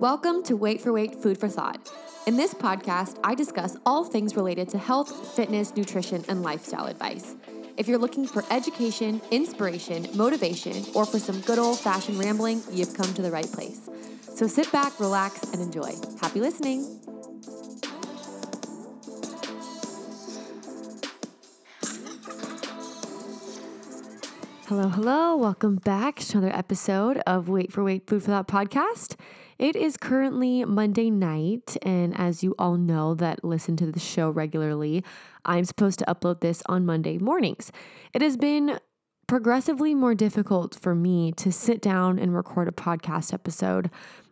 Welcome to Wait for Weight Food for Thought. In this podcast, I discuss all things related to health, fitness, nutrition, and lifestyle advice. If you're looking for education, inspiration, motivation, or for some good old fashioned rambling, you've come to the right place. So sit back, relax, and enjoy. Happy listening. Hello, hello. Welcome back to another episode of Wait for Weight Food for Thought podcast. It is currently Monday night, and as you all know that listen to the show regularly, I'm supposed to upload this on Monday mornings. It has been progressively more difficult for me to sit down and record a podcast episode.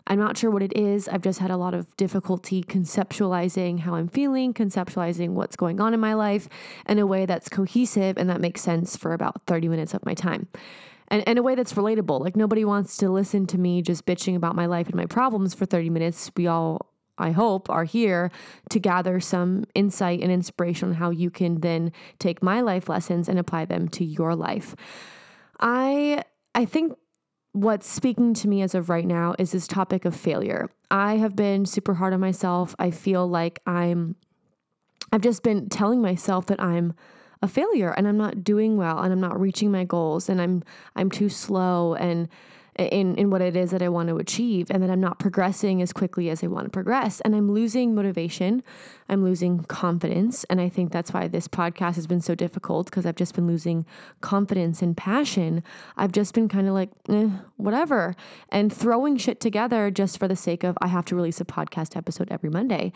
I'm not sure what it is. I've just had a lot of difficulty conceptualizing how I'm feeling, conceptualizing what's going on in my life in a way that's cohesive and that makes sense for about 30 minutes of my time. And in a way that's relatable. Like nobody wants to listen to me just bitching about my life and my problems for 30 minutes. We all I hope, are here to gather some insight and inspiration on how you can then take my life lessons and apply them to your life. I I think what's speaking to me as of right now is this topic of failure. I have been super hard on myself. I feel like I'm I've just been telling myself that I'm a failure and I'm not doing well and I'm not reaching my goals and I'm I'm too slow and in in what it is that I want to achieve and that I'm not progressing as quickly as I want to progress and I'm losing motivation I'm losing confidence and I think that's why this podcast has been so difficult because I've just been losing confidence and passion. I've just been kind of like eh, whatever and throwing shit together just for the sake of I have to release a podcast episode every Monday.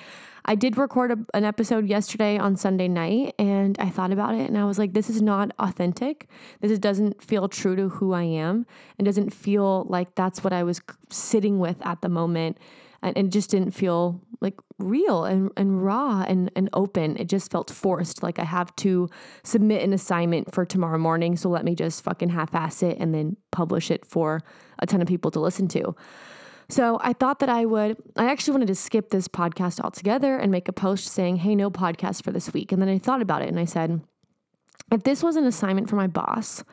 I did record a, an episode yesterday on Sunday night and I thought about it and I was like this is not authentic. This doesn't feel true to who I am and doesn't feel feel like that's what I was sitting with at the moment. And it just didn't feel like real and, and raw and, and open. It just felt forced. Like I have to submit an assignment for tomorrow morning. So let me just fucking half ass it and then publish it for a ton of people to listen to. So I thought that I would, I actually wanted to skip this podcast altogether and make a post saying, hey, no podcast for this week. And then I thought about it and I said, if this was an assignment for my boss,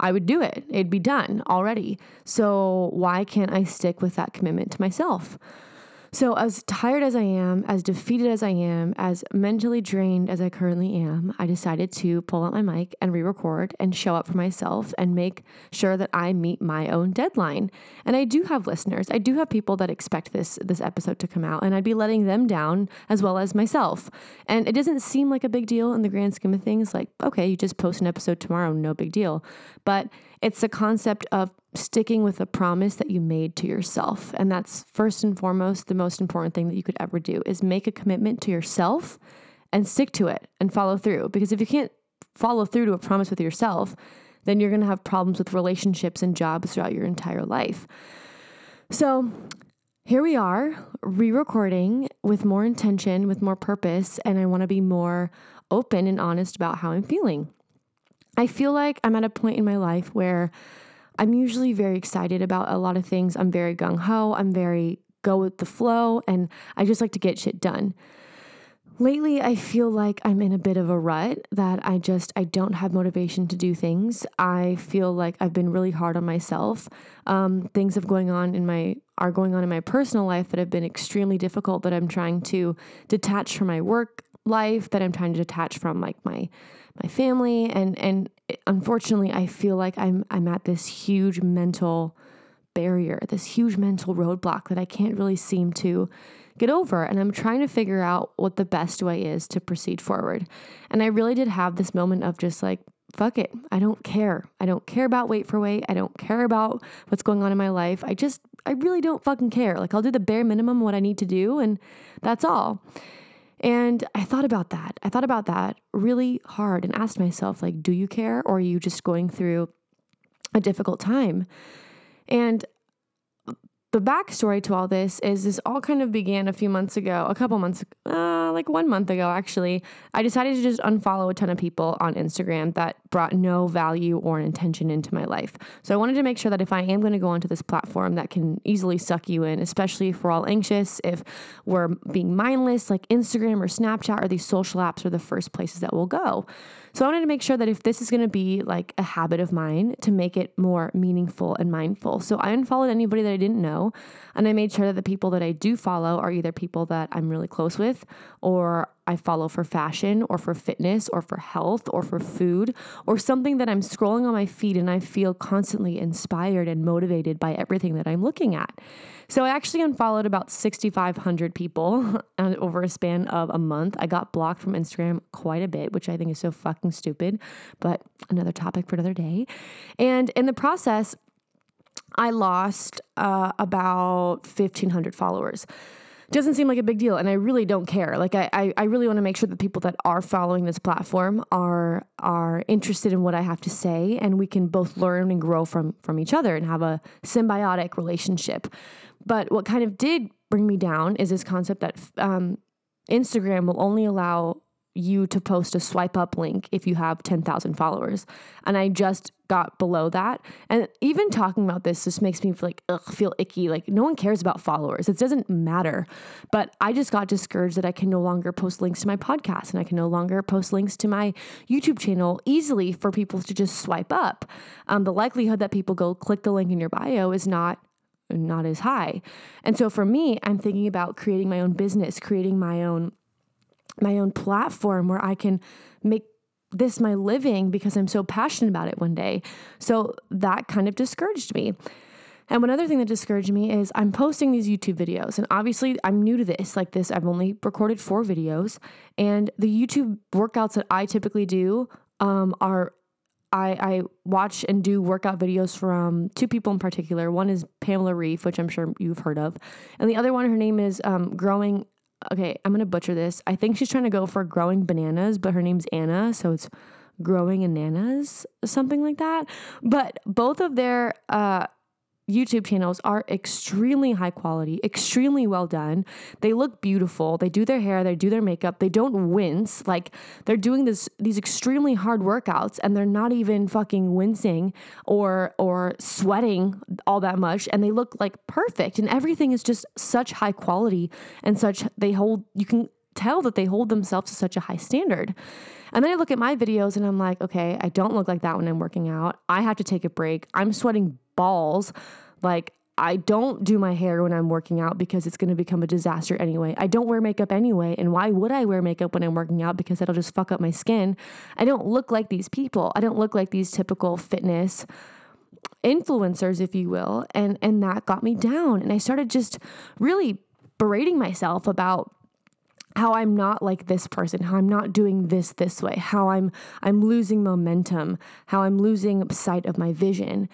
I would do it. It'd be done already. So why can't I stick with that commitment to myself? So, as tired as I am, as defeated as I am, as mentally drained as I currently am, I decided to pull out my mic and re record and show up for myself and make sure that I meet my own deadline. And I do have listeners. I do have people that expect this, this episode to come out, and I'd be letting them down as well as myself. And it doesn't seem like a big deal in the grand scheme of things. Like, okay, you just post an episode tomorrow, no big deal. But it's the concept of sticking with a promise that you made to yourself. And that's first and foremost the most important thing that you could ever do is make a commitment to yourself and stick to it and follow through. Because if you can't follow through to a promise with yourself, then you're going to have problems with relationships and jobs throughout your entire life. So, here we are, re recording with more intention, with more purpose, and I want to be more open and honest about how I'm feeling. I feel like I'm at a point in my life where I'm usually very excited about a lot of things. I'm very gung ho, I'm very go with the flow, and I just like to get shit done. Lately, I feel like I'm in a bit of a rut that I just I don't have motivation to do things. I feel like I've been really hard on myself. Um, things have going on in my are going on in my personal life that have been extremely difficult. That I'm trying to detach from my work life. That I'm trying to detach from like my my family and and unfortunately I feel like I'm I'm at this huge mental barrier, this huge mental roadblock that I can't really seem to get over and I'm trying to figure out what the best way is to proceed forward. And I really did have this moment of just like fuck it. I don't care. I don't care about weight for weight. I don't care about what's going on in my life. I just I really don't fucking care. Like I'll do the bare minimum what I need to do and that's all. And I thought about that. I thought about that really hard and asked myself, like, do you care or are you just going through a difficult time? And the backstory to all this is this all kind of began a few months ago, a couple months, uh, like one month ago, actually, I decided to just unfollow a ton of people on Instagram that brought no value or intention into my life. So I wanted to make sure that if I am going to go onto this platform that can easily suck you in, especially if we're all anxious, if we're being mindless, like Instagram or Snapchat or these social apps are the first places that we'll go. So I wanted to make sure that if this is going to be like a habit of mine, to make it more meaningful and mindful. So I unfollowed anybody that I didn't know, and I made sure that the people that I do follow are either people that I'm really close with or I follow for fashion or for fitness or for health or for food or something that I'm scrolling on my feed and I feel constantly inspired and motivated by everything that I'm looking at. So I actually unfollowed about 6,500 people over a span of a month. I got blocked from Instagram quite a bit, which I think is so fucking stupid, but another topic for another day. And in the process, I lost uh, about 1,500 followers doesn't seem like a big deal. And I really don't care. Like I, I, I really want to make sure that people that are following this platform are are interested in what I have to say and we can both learn and grow from from each other and have a symbiotic relationship. But what kind of did bring me down is this concept that um, Instagram will only allow you to post a swipe up link if you have 10,000 followers. And I just got below that. And even talking about this just makes me feel like ugh, feel icky. Like no one cares about followers. It doesn't matter. But I just got discouraged that I can no longer post links to my podcast and I can no longer post links to my YouTube channel easily for people to just swipe up. Um, the likelihood that people go click the link in your bio is not not as high. And so for me, I'm thinking about creating my own business, creating my own my own platform where I can make this my living because I'm so passionate about it one day. So that kind of discouraged me. And one other thing that discouraged me is I'm posting these YouTube videos, and obviously I'm new to this. Like this, I've only recorded four videos, and the YouTube workouts that I typically do um, are I, I watch and do workout videos from two people in particular. One is Pamela Reif, which I'm sure you've heard of, and the other one, her name is um, Growing okay, I'm gonna butcher this. I think she's trying to go for growing bananas, but her name's Anna, so it's growing bananas, something like that. But both of their uh, YouTube channels are extremely high quality, extremely well done. They look beautiful. They do their hair, they do their makeup. They don't wince. Like they're doing this these extremely hard workouts and they're not even fucking wincing or or sweating all that much and they look like perfect and everything is just such high quality and such they hold you can tell that they hold themselves to such a high standard. And then I look at my videos and I'm like, okay, I don't look like that when I'm working out. I have to take a break. I'm sweating balls. Like, I don't do my hair when I'm working out because it's going to become a disaster anyway. I don't wear makeup anyway. And why would I wear makeup when I'm working out? Because that'll just fuck up my skin. I don't look like these people. I don't look like these typical fitness influencers, if you will. And, and that got me down. And I started just really berating myself about how I'm not like this person, how I'm not doing this this way, how I'm I'm losing momentum, how I'm losing sight of my vision.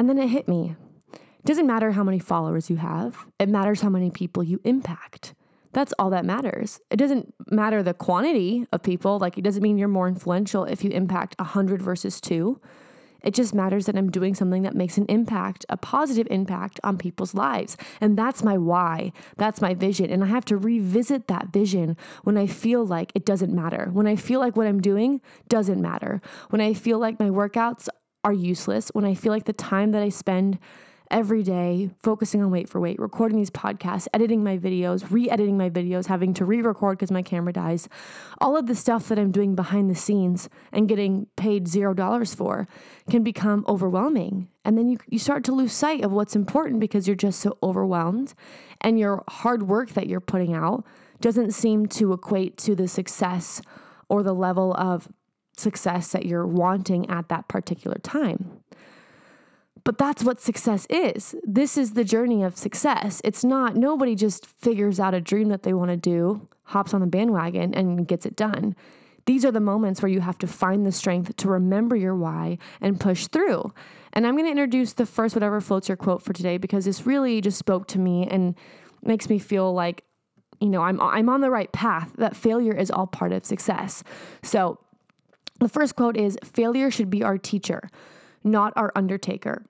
And then it hit me. It doesn't matter how many followers you have. It matters how many people you impact. That's all that matters. It doesn't matter the quantity of people. Like, it doesn't mean you're more influential if you impact 100 versus 2. It just matters that I'm doing something that makes an impact, a positive impact on people's lives. And that's my why. That's my vision. And I have to revisit that vision when I feel like it doesn't matter. When I feel like what I'm doing doesn't matter. When I feel like my workouts are useless. When I feel like the time that I spend every day focusing on Wait for Wait, recording these podcasts, editing my videos, re editing my videos, having to re record because my camera dies. All of the stuff that I'm doing behind the scenes and getting paid zero dollars for can become overwhelming. And then you, you start to lose sight of what's important because you're just so overwhelmed and your hard work that you're putting out doesn't seem to equate to the success or the level of success that you're wanting at that particular time. But that's what success is. This is the journey of success. It's not, nobody just figures out a dream that they want to do, hops on the bandwagon, and gets it done. These are the moments where you have to find the strength to remember your why and push through. And I'm going to introduce the first whatever floats your quote for today because this really just spoke to me and makes me feel like you know, I'm I'm on the right path. That failure is all part of success. So, the first quote is failure should be our teacher not our undertaker.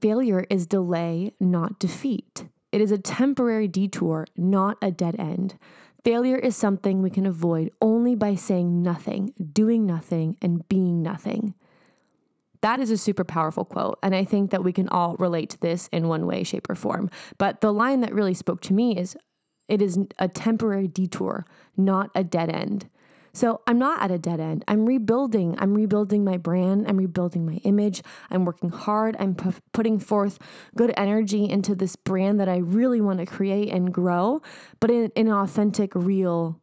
Failure is delay, not defeat. It is a temporary detour, not a dead end. failure is something we can avoid only by saying nothing, doing nothing, and being nothing. That is a super powerful quote. And I think that we can all relate to this in one way, shape, or form. But the line that really spoke to me is it is a temporary detour, not a dead end. So I'm not at a dead end. I'm rebuilding. I'm rebuilding my brand. I'm rebuilding my image. I'm working hard. I'm p- putting forth good energy into this brand that I really want to create and grow, but in, in an authentic, real,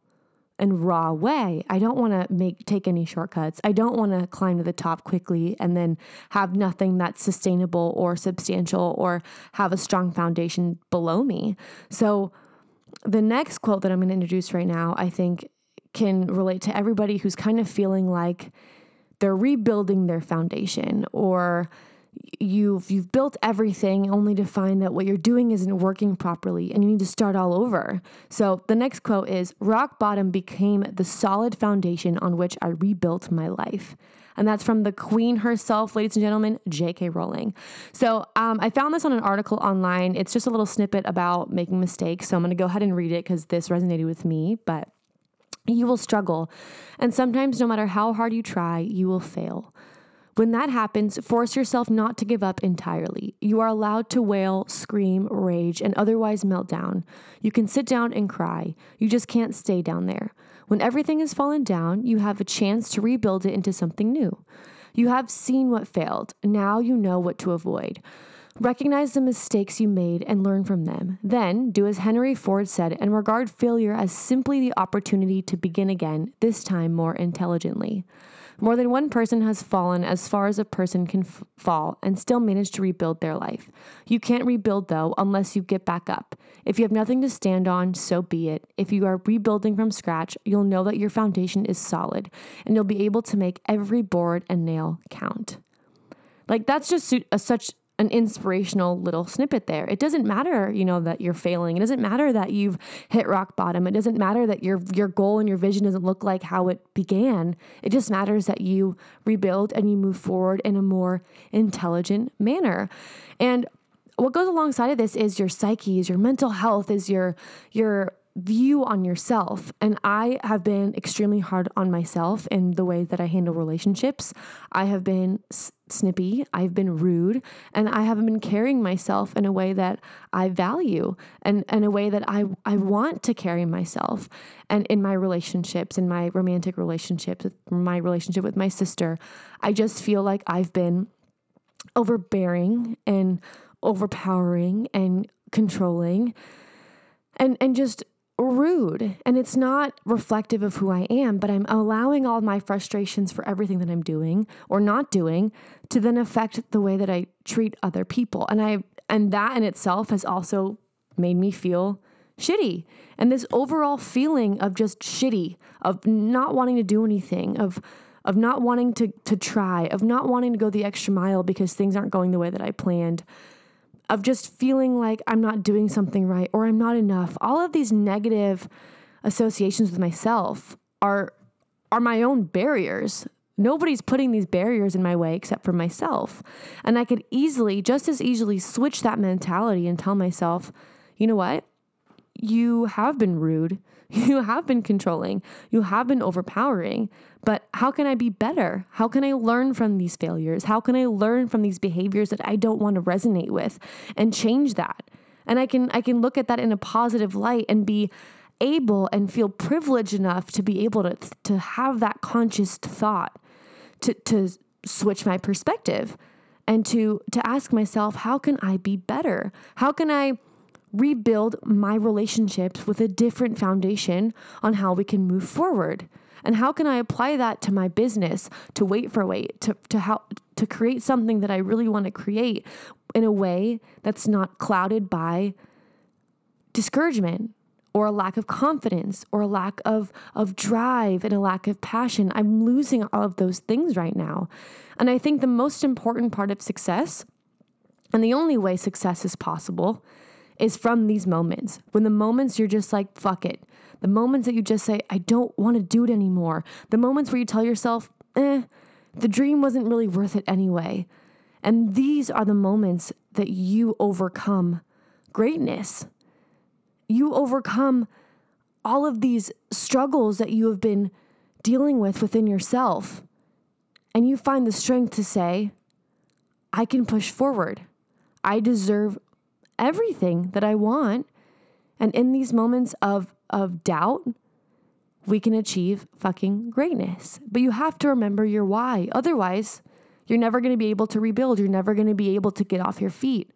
and raw way. I don't want to make take any shortcuts. I don't want to climb to the top quickly and then have nothing that's sustainable or substantial or have a strong foundation below me. So the next quote that I'm going to introduce right now, I think can relate to everybody who's kind of feeling like they're rebuilding their foundation or you've you've built everything only to find that what you're doing isn't working properly and you need to start all over. So the next quote is rock bottom became the solid foundation on which I rebuilt my life. And that's from the queen herself, ladies and gentlemen, J.K. Rowling. So um, I found this on an article online. It's just a little snippet about making mistakes. So I'm going to go ahead and read it because this resonated with me. But you will struggle. And sometimes, no matter how hard you try, you will fail. When that happens, force yourself not to give up entirely. You are allowed to wail, scream, rage, and otherwise melt down. You can sit down and cry. You just can't stay down there. When everything has fallen down, you have a chance to rebuild it into something new. You have seen what failed. Now you know what to avoid. Recognize the mistakes you made and learn from them. Then, do as Henry Ford said and regard failure as simply the opportunity to begin again, this time more intelligently. More than one person has fallen as far as a person can f- fall and still manage to rebuild their life. You can't rebuild, though, unless you get back up. If you have nothing to stand on, so be it. If you are rebuilding from scratch, you'll know that your foundation is solid and you'll be able to make every board and nail count. Like, that's just a, such an inspirational little snippet there. It doesn't matter, you know, that you're failing. It doesn't matter that you've hit rock bottom. It doesn't matter that your your goal and your vision doesn't look like how it began. It just matters that you rebuild and you move forward in a more intelligent manner. And what goes alongside of this is your psyche, is your mental health, is your your view on yourself. And I have been extremely hard on myself in the way that I handle relationships. I have been snippy, I've been rude, and I haven't been carrying myself in a way that I value and in a way that I, I want to carry myself. And in my relationships, in my romantic relationships, my relationship with my sister, I just feel like I've been overbearing and overpowering and controlling and and just rude and it's not reflective of who I am, but I'm allowing all my frustrations for everything that I'm doing or not doing to then affect the way that I treat other people. And I and that in itself has also made me feel shitty. And this overall feeling of just shitty, of not wanting to do anything, of of not wanting to to try, of not wanting to go the extra mile because things aren't going the way that I planned of just feeling like I'm not doing something right or I'm not enough. All of these negative associations with myself are are my own barriers. Nobody's putting these barriers in my way except for myself. And I could easily, just as easily, switch that mentality and tell myself, you know what? You have been rude. You have been controlling. You have been overpowering. But how can I be better? How can I learn from these failures? How can I learn from these behaviors that I don't want to resonate with and change that? And I can I can look at that in a positive light and be able and feel privileged enough to be able to to have that conscious thought to to switch my perspective and to to ask myself how can I be better? How can I rebuild my relationships with a different foundation on how we can move forward. And how can I apply that to my business, to wait for wait, to, to how to create something that I really want to create in a way that's not clouded by discouragement or a lack of confidence or a lack of, of drive and a lack of passion. I'm losing all of those things right now. And I think the most important part of success, and the only way success is possible, is from these moments. When the moments you're just like, fuck it. The moments that you just say, I don't want to do it anymore. The moments where you tell yourself, eh, the dream wasn't really worth it anyway. And these are the moments that you overcome greatness. You overcome all of these struggles that you have been dealing with within yourself. And you find the strength to say, I can push forward. I deserve everything that I want. And in these moments of, of doubt, we can achieve fucking greatness. But you have to remember your why. Otherwise, you're never going to be able to rebuild. You're never going to be able to get off your feet.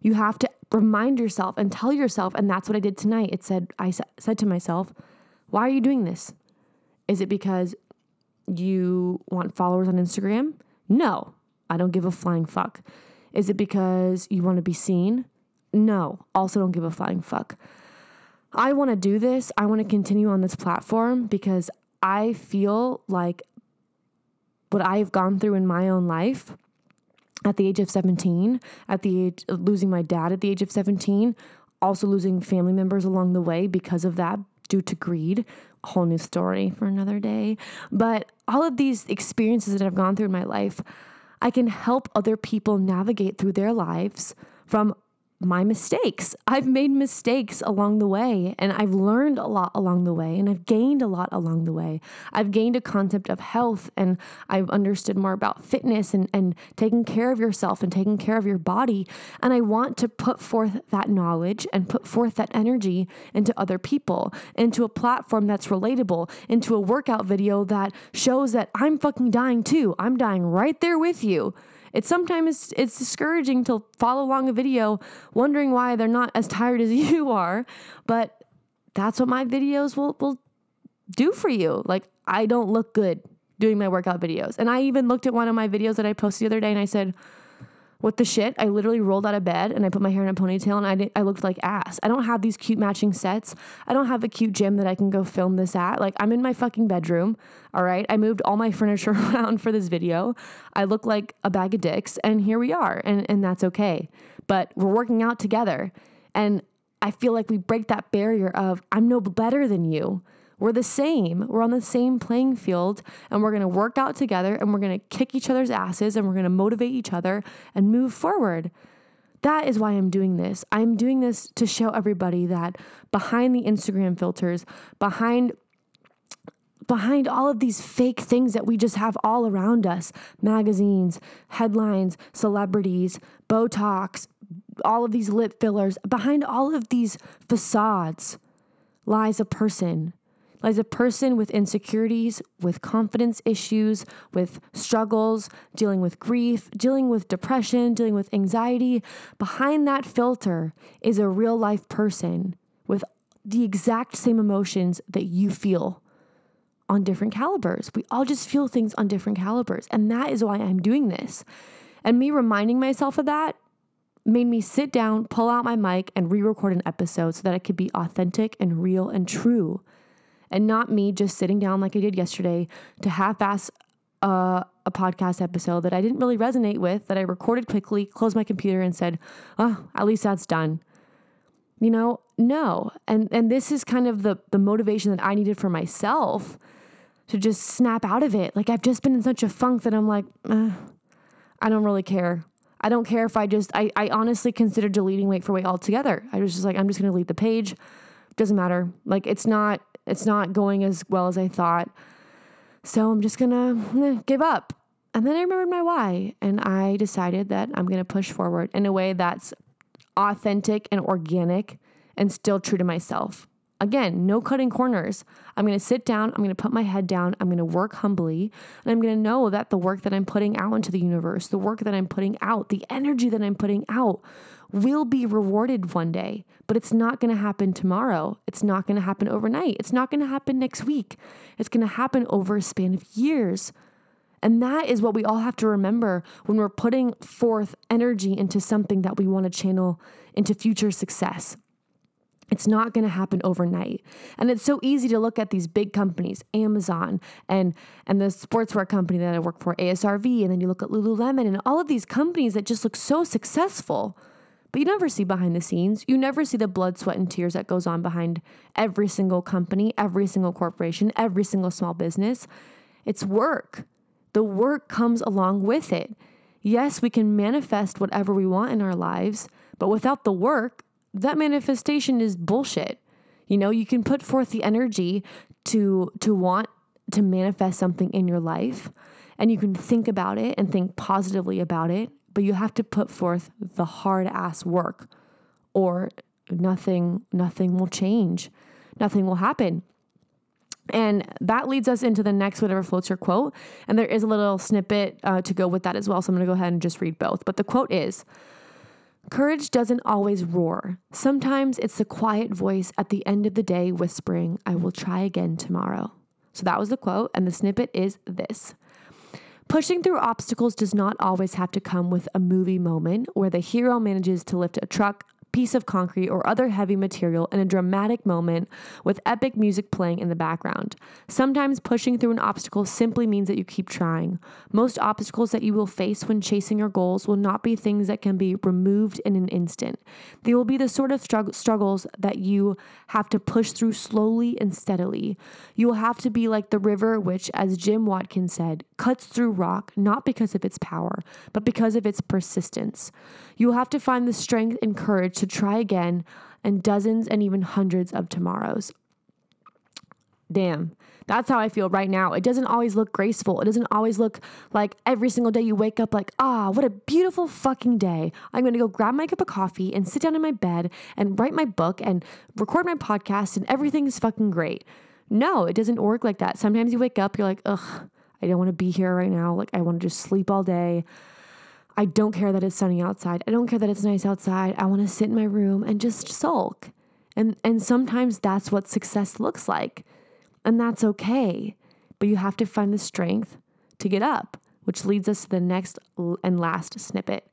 You have to remind yourself and tell yourself. And that's what I did tonight. It said, I said to myself, why are you doing this? Is it because you want followers on Instagram? No, I don't give a flying fuck. Is it because you want to be seen? No, also don't give a flying fuck. I want to do this. I want to continue on this platform because I feel like what I've gone through in my own life at the age of 17, at the age of losing my dad at the age of 17, also losing family members along the way because of that due to greed. A whole new story for another day. But all of these experiences that I've gone through in my life, I can help other people navigate through their lives from my mistakes. I've made mistakes along the way and I've learned a lot along the way and I've gained a lot along the way. I've gained a concept of health and I've understood more about fitness and, and taking care of yourself and taking care of your body. And I want to put forth that knowledge and put forth that energy into other people, into a platform that's relatable, into a workout video that shows that I'm fucking dying too. I'm dying right there with you. It's sometimes it's discouraging to follow along a video wondering why they're not as tired as you are, but that's what my videos will will do for you. Like I don't look good doing my workout videos. And I even looked at one of my videos that I posted the other day and I said, what the shit? I literally rolled out of bed and I put my hair in a ponytail and I, did, I looked like ass. I don't have these cute matching sets. I don't have a cute gym that I can go film this at. Like, I'm in my fucking bedroom. All right. I moved all my furniture around for this video. I look like a bag of dicks and here we are. And, and that's okay. But we're working out together. And I feel like we break that barrier of, I'm no better than you. We're the same. We're on the same playing field and we're going to work out together and we're going to kick each other's asses and we're going to motivate each other and move forward. That is why I'm doing this. I'm doing this to show everybody that behind the Instagram filters, behind behind all of these fake things that we just have all around us magazines, headlines, celebrities, Botox, all of these lip fillers behind all of these facades lies a person as a person with insecurities, with confidence issues, with struggles, dealing with grief, dealing with depression, dealing with anxiety. Behind that filter is a real life person with the exact same emotions that you feel on different calibers. We all just feel things on different calibers. And that is why I'm doing this. And me reminding myself of that made me sit down, pull out my mic, and re record an episode so that it could be authentic and real and true and not me just sitting down like I did yesterday to half ass uh, a podcast episode that I didn't really resonate with, that I recorded quickly, closed my computer, and said, oh, at least that's done. You know, no. And and this is kind of the the motivation that I needed for myself to just snap out of it. Like I've just been in such a funk that I'm like, I don't really care. I don't care if I just I, I honestly considered deleting Wait for Wait altogether. I was just like, I'm just gonna delete the page. Doesn't matter. Like it's not it's not going as well as I thought. So I'm just gonna give up. And then I remembered my why, and I decided that I'm gonna push forward in a way that's authentic and organic and still true to myself. Again, no cutting corners. I'm going to sit down, I'm going to put my head down, I'm going to work humbly, and I'm going to know that the work that I'm putting out into the universe, the work that I'm putting out, the energy that I'm putting out will be rewarded one day, but it's not going to happen tomorrow. It's not going to happen overnight. It's not going to happen next week. It's going to happen over a span of years. And that is what we all have to remember when we're putting forth energy into something that we want to channel into future success. It's not going to happen overnight. And it's so easy to look at these big companies, Amazon and and the sportswear company that I work for, ASRV, and then you look at Lululemon and all of these companies that just look so successful. But you never see behind the scenes. You never see the blood, sweat, and tears that goes on behind every single company, every single corporation, every single small business. It's work. The work comes along with it. Yes, we can manifest whatever we want in our lives, but without the work, that manifestation is bullshit. You know, you can put forth the energy to to want to manifest something in your life and you can think about it and think positively about it, but you have to put forth the hard ass work or nothing nothing will change. Nothing will happen. And that leads us into the next whatever floats your quote. And there is a little snippet uh, to go with that as well. So I'm going to go ahead and just read both. But the quote is Courage doesn't always roar. Sometimes it's the quiet voice at the end of the day whispering, I will try again tomorrow. So that was the quote. And the snippet is this Pushing through obstacles does not always have to come with a movie moment where the hero manages to lift a truck, piece of concrete or other heavy material in a dramatic moment with epic music playing in the background. Sometimes pushing through an obstacle simply means that you keep trying. Most obstacles that you will face when chasing your goals will not be things that can be removed in an instant. They will be the sort of strugg- struggles that you have to push through slowly and steadily. You will have to be like the river, which, as Jim Watkins said, cuts through rock not because of its power, but because of its persistence. You will have to find the strength and courage to try again and dozens and even hundreds of tomorrows. Damn, that's how I feel right now. It doesn't always look graceful. It doesn't always look like every single day you wake up like, ah, what a beautiful fucking day. I'm gonna go grab my cup of coffee and sit down in my bed and write my book and record my podcast and everything's fucking great. No, it doesn't work like that. Sometimes you wake up, you're like, ugh, I don't wanna be here right now. Like, I wanna just sleep all day. I don't care that it's sunny outside. I don't care that it's nice outside. I want to sit in my room and just sulk. And and sometimes that's what success looks like. And that's okay. But you have to find the strength to get up, which leads us to the next and last snippet.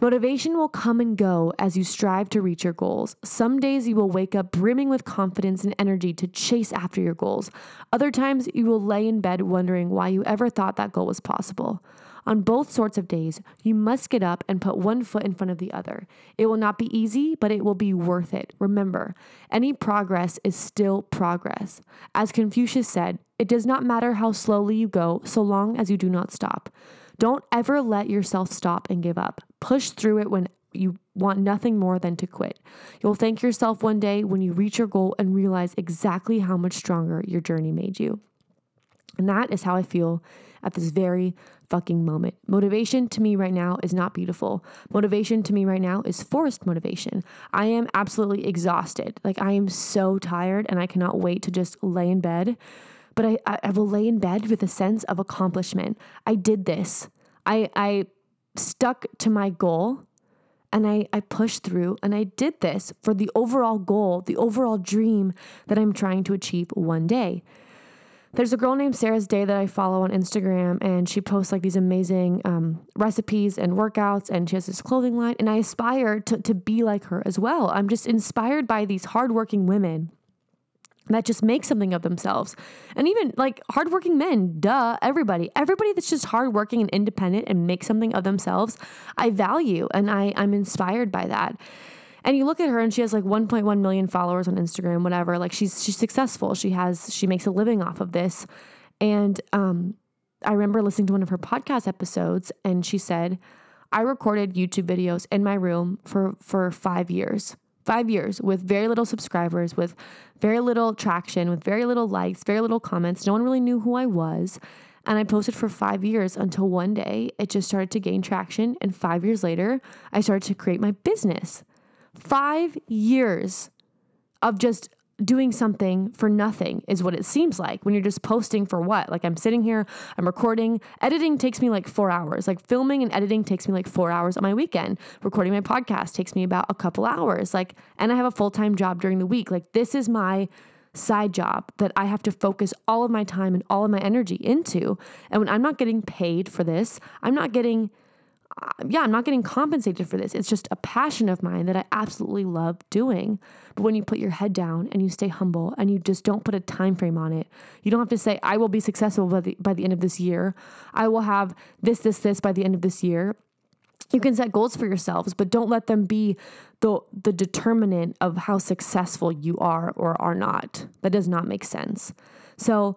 Motivation will come and go as you strive to reach your goals. Some days you will wake up brimming with confidence and energy to chase after your goals. Other times you will lay in bed wondering why you ever thought that goal was possible. On both sorts of days, you must get up and put one foot in front of the other. It will not be easy, but it will be worth it. Remember, any progress is still progress. As Confucius said, it does not matter how slowly you go so long as you do not stop. Don't ever let yourself stop and give up. Push through it when you want nothing more than to quit. You'll thank yourself one day when you reach your goal and realize exactly how much stronger your journey made you. And that is how I feel at this very fucking moment. Motivation to me right now is not beautiful. Motivation to me right now is forced motivation. I am absolutely exhausted. Like I am so tired and I cannot wait to just lay in bed. But I, I will lay in bed with a sense of accomplishment. I did this. I I stuck to my goal and I, I pushed through and I did this for the overall goal, the overall dream that I'm trying to achieve one day. There's a girl named Sarah's Day that I follow on Instagram, and she posts like these amazing um, recipes and workouts, and she has this clothing line. And I aspire to, to be like her as well. I'm just inspired by these hardworking women that just make something of themselves. And even like hardworking men, duh, everybody, everybody that's just hardworking and independent and make something of themselves, I value and I, I'm inspired by that. And you look at her and she has like 1.1 million followers on Instagram, whatever. Like she's she's successful. She has she makes a living off of this. And um, I remember listening to one of her podcast episodes, and she said, "I recorded YouTube videos in my room for for five years." Five years with very little subscribers, with very little traction, with very little likes, very little comments. No one really knew who I was. And I posted for five years until one day it just started to gain traction. And five years later, I started to create my business. Five years of just doing something for nothing is what it seems like when you're just posting for what? Like I'm sitting here, I'm recording. Editing takes me like four hours. Like filming and editing takes me like four hours on my weekend. Recording my podcast takes me about a couple hours. Like, and I have a full time job during the week. Like, this is my side job that I have to focus all of my time and all of my energy into. And when I'm not getting paid for this, I'm not getting Uh, yeah, I'm not getting compensated for this. It's just a passion of mine that I absolutely love doing. But when you put your head down and you stay humble and you just don't put a time frame on it, you don't have to say, I will be successful by the, by the end of this year. I will have this, this, this by the end of this year. You can set goals for yourselves, but don't let them be the, the determinant of how successful you are or are not. That does not make sense. So,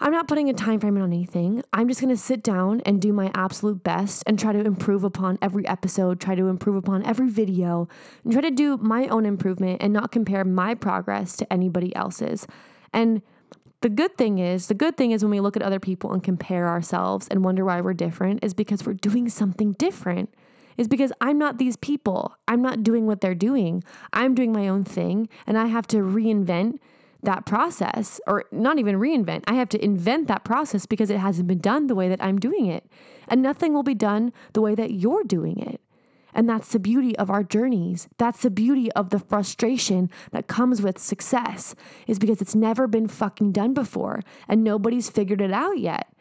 I'm not putting a time frame on anything. I'm just going to sit down and do my absolute best and try to improve upon every episode, try to improve upon every video, and try to do my own improvement and not compare my progress to anybody else's. And the good thing is, the good thing is when we look at other people and compare ourselves and wonder why we're different is because we're doing something different. Is because I'm not these people. I'm not doing what they're doing. I'm doing my own thing and I have to reinvent that process or not even reinvent. I have to invent that process because it hasn't been done the way that I'm doing it. And nothing will be done the way that you're doing it. And that's the beauty of our journeys. That's the beauty of the frustration that comes with success, is because it's never been fucking done before and nobody's figured it out yet.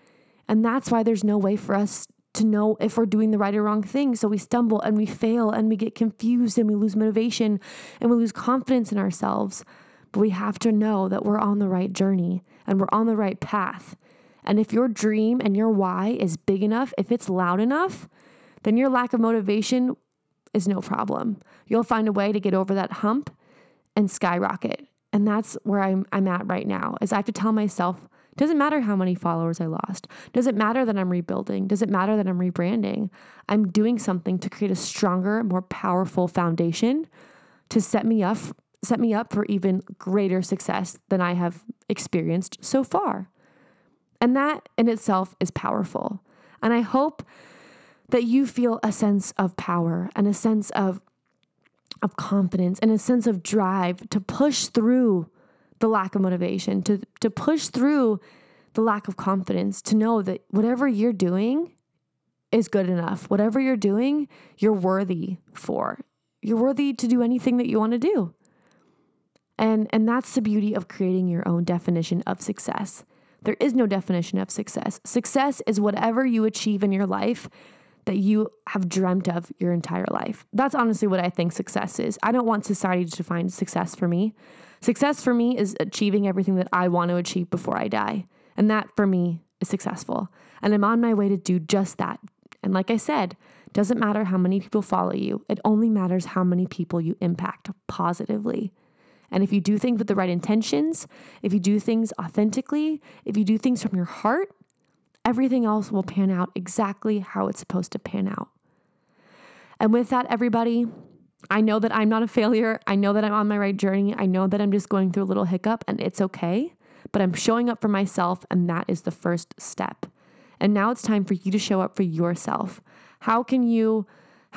And that's why there's no way for us to know if we're doing the right or wrong thing. So we stumble and we fail and we get confused and we lose motivation and we lose confidence in ourselves. But we have to know that we're on the right journey and we're on the right path. And if your dream and your why is big enough, if it's loud enough, then your lack of motivation is no problem. You'll find a way to get over that hump and skyrocket. And that's where I'm, I'm at right now is I have to tell myself, doesn't matter how many followers I lost. Does it matter that I'm rebuilding? Does it matter that I'm rebranding? I'm doing something to create a stronger, more powerful foundation to set me up set me up for even greater success than I have experienced so far. And that in itself is powerful. And I hope that you feel a sense of power and a sense of, of confidence and a sense of drive to push through the lack of motivation, to, to push through the lack of confidence, to know that whatever you're doing is good enough. Whatever you're doing, you're worthy for. You're worthy to do anything that you want to do. And, and that's the beauty of creating your own definition of success. There is no definition of success. Success is whatever you achieve in your life that you have dreamt of your entire life. That's honestly what I think success is. I don't want society to define success for me. Success for me is achieving everything that I want to achieve before I die. And that for me is successful. And I'm on my way to do just that. And like I said, doesn't matter how many people follow you, it only matters how many people you impact positively. And if you do things with the right intentions, if you do things authentically, if you do things from your heart, everything else will pan out exactly how it's supposed to pan out. And with that, everybody, I know that I'm not a failure. I know that I'm on my right journey. I know that I'm just going through a little hiccup and it's okay, but I'm showing up for myself, and that is the first step. And now it's time for you to show up for yourself. How can you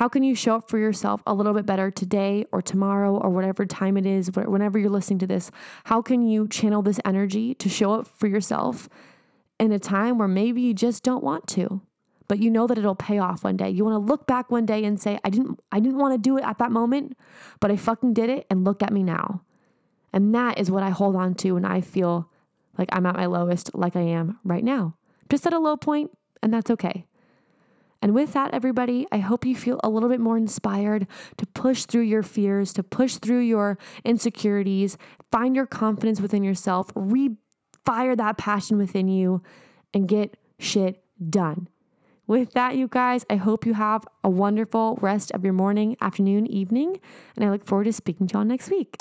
how can you show up for yourself a little bit better today or tomorrow or whatever time it is, whenever you're listening to this? How can you channel this energy to show up for yourself in a time where maybe you just don't want to? But you know that it'll pay off one day. You want to look back one day and say, I didn't I didn't want to do it at that moment, but I fucking did it and look at me now. And that is what I hold on to when I feel like I'm at my lowest, like I am right now. Just at a low point, and that's okay. And with that, everybody, I hope you feel a little bit more inspired to push through your fears, to push through your insecurities, find your confidence within yourself, refire that passion within you, and get shit done. With that, you guys, I hope you have a wonderful rest of your morning, afternoon, evening, and I look forward to speaking to y'all next week.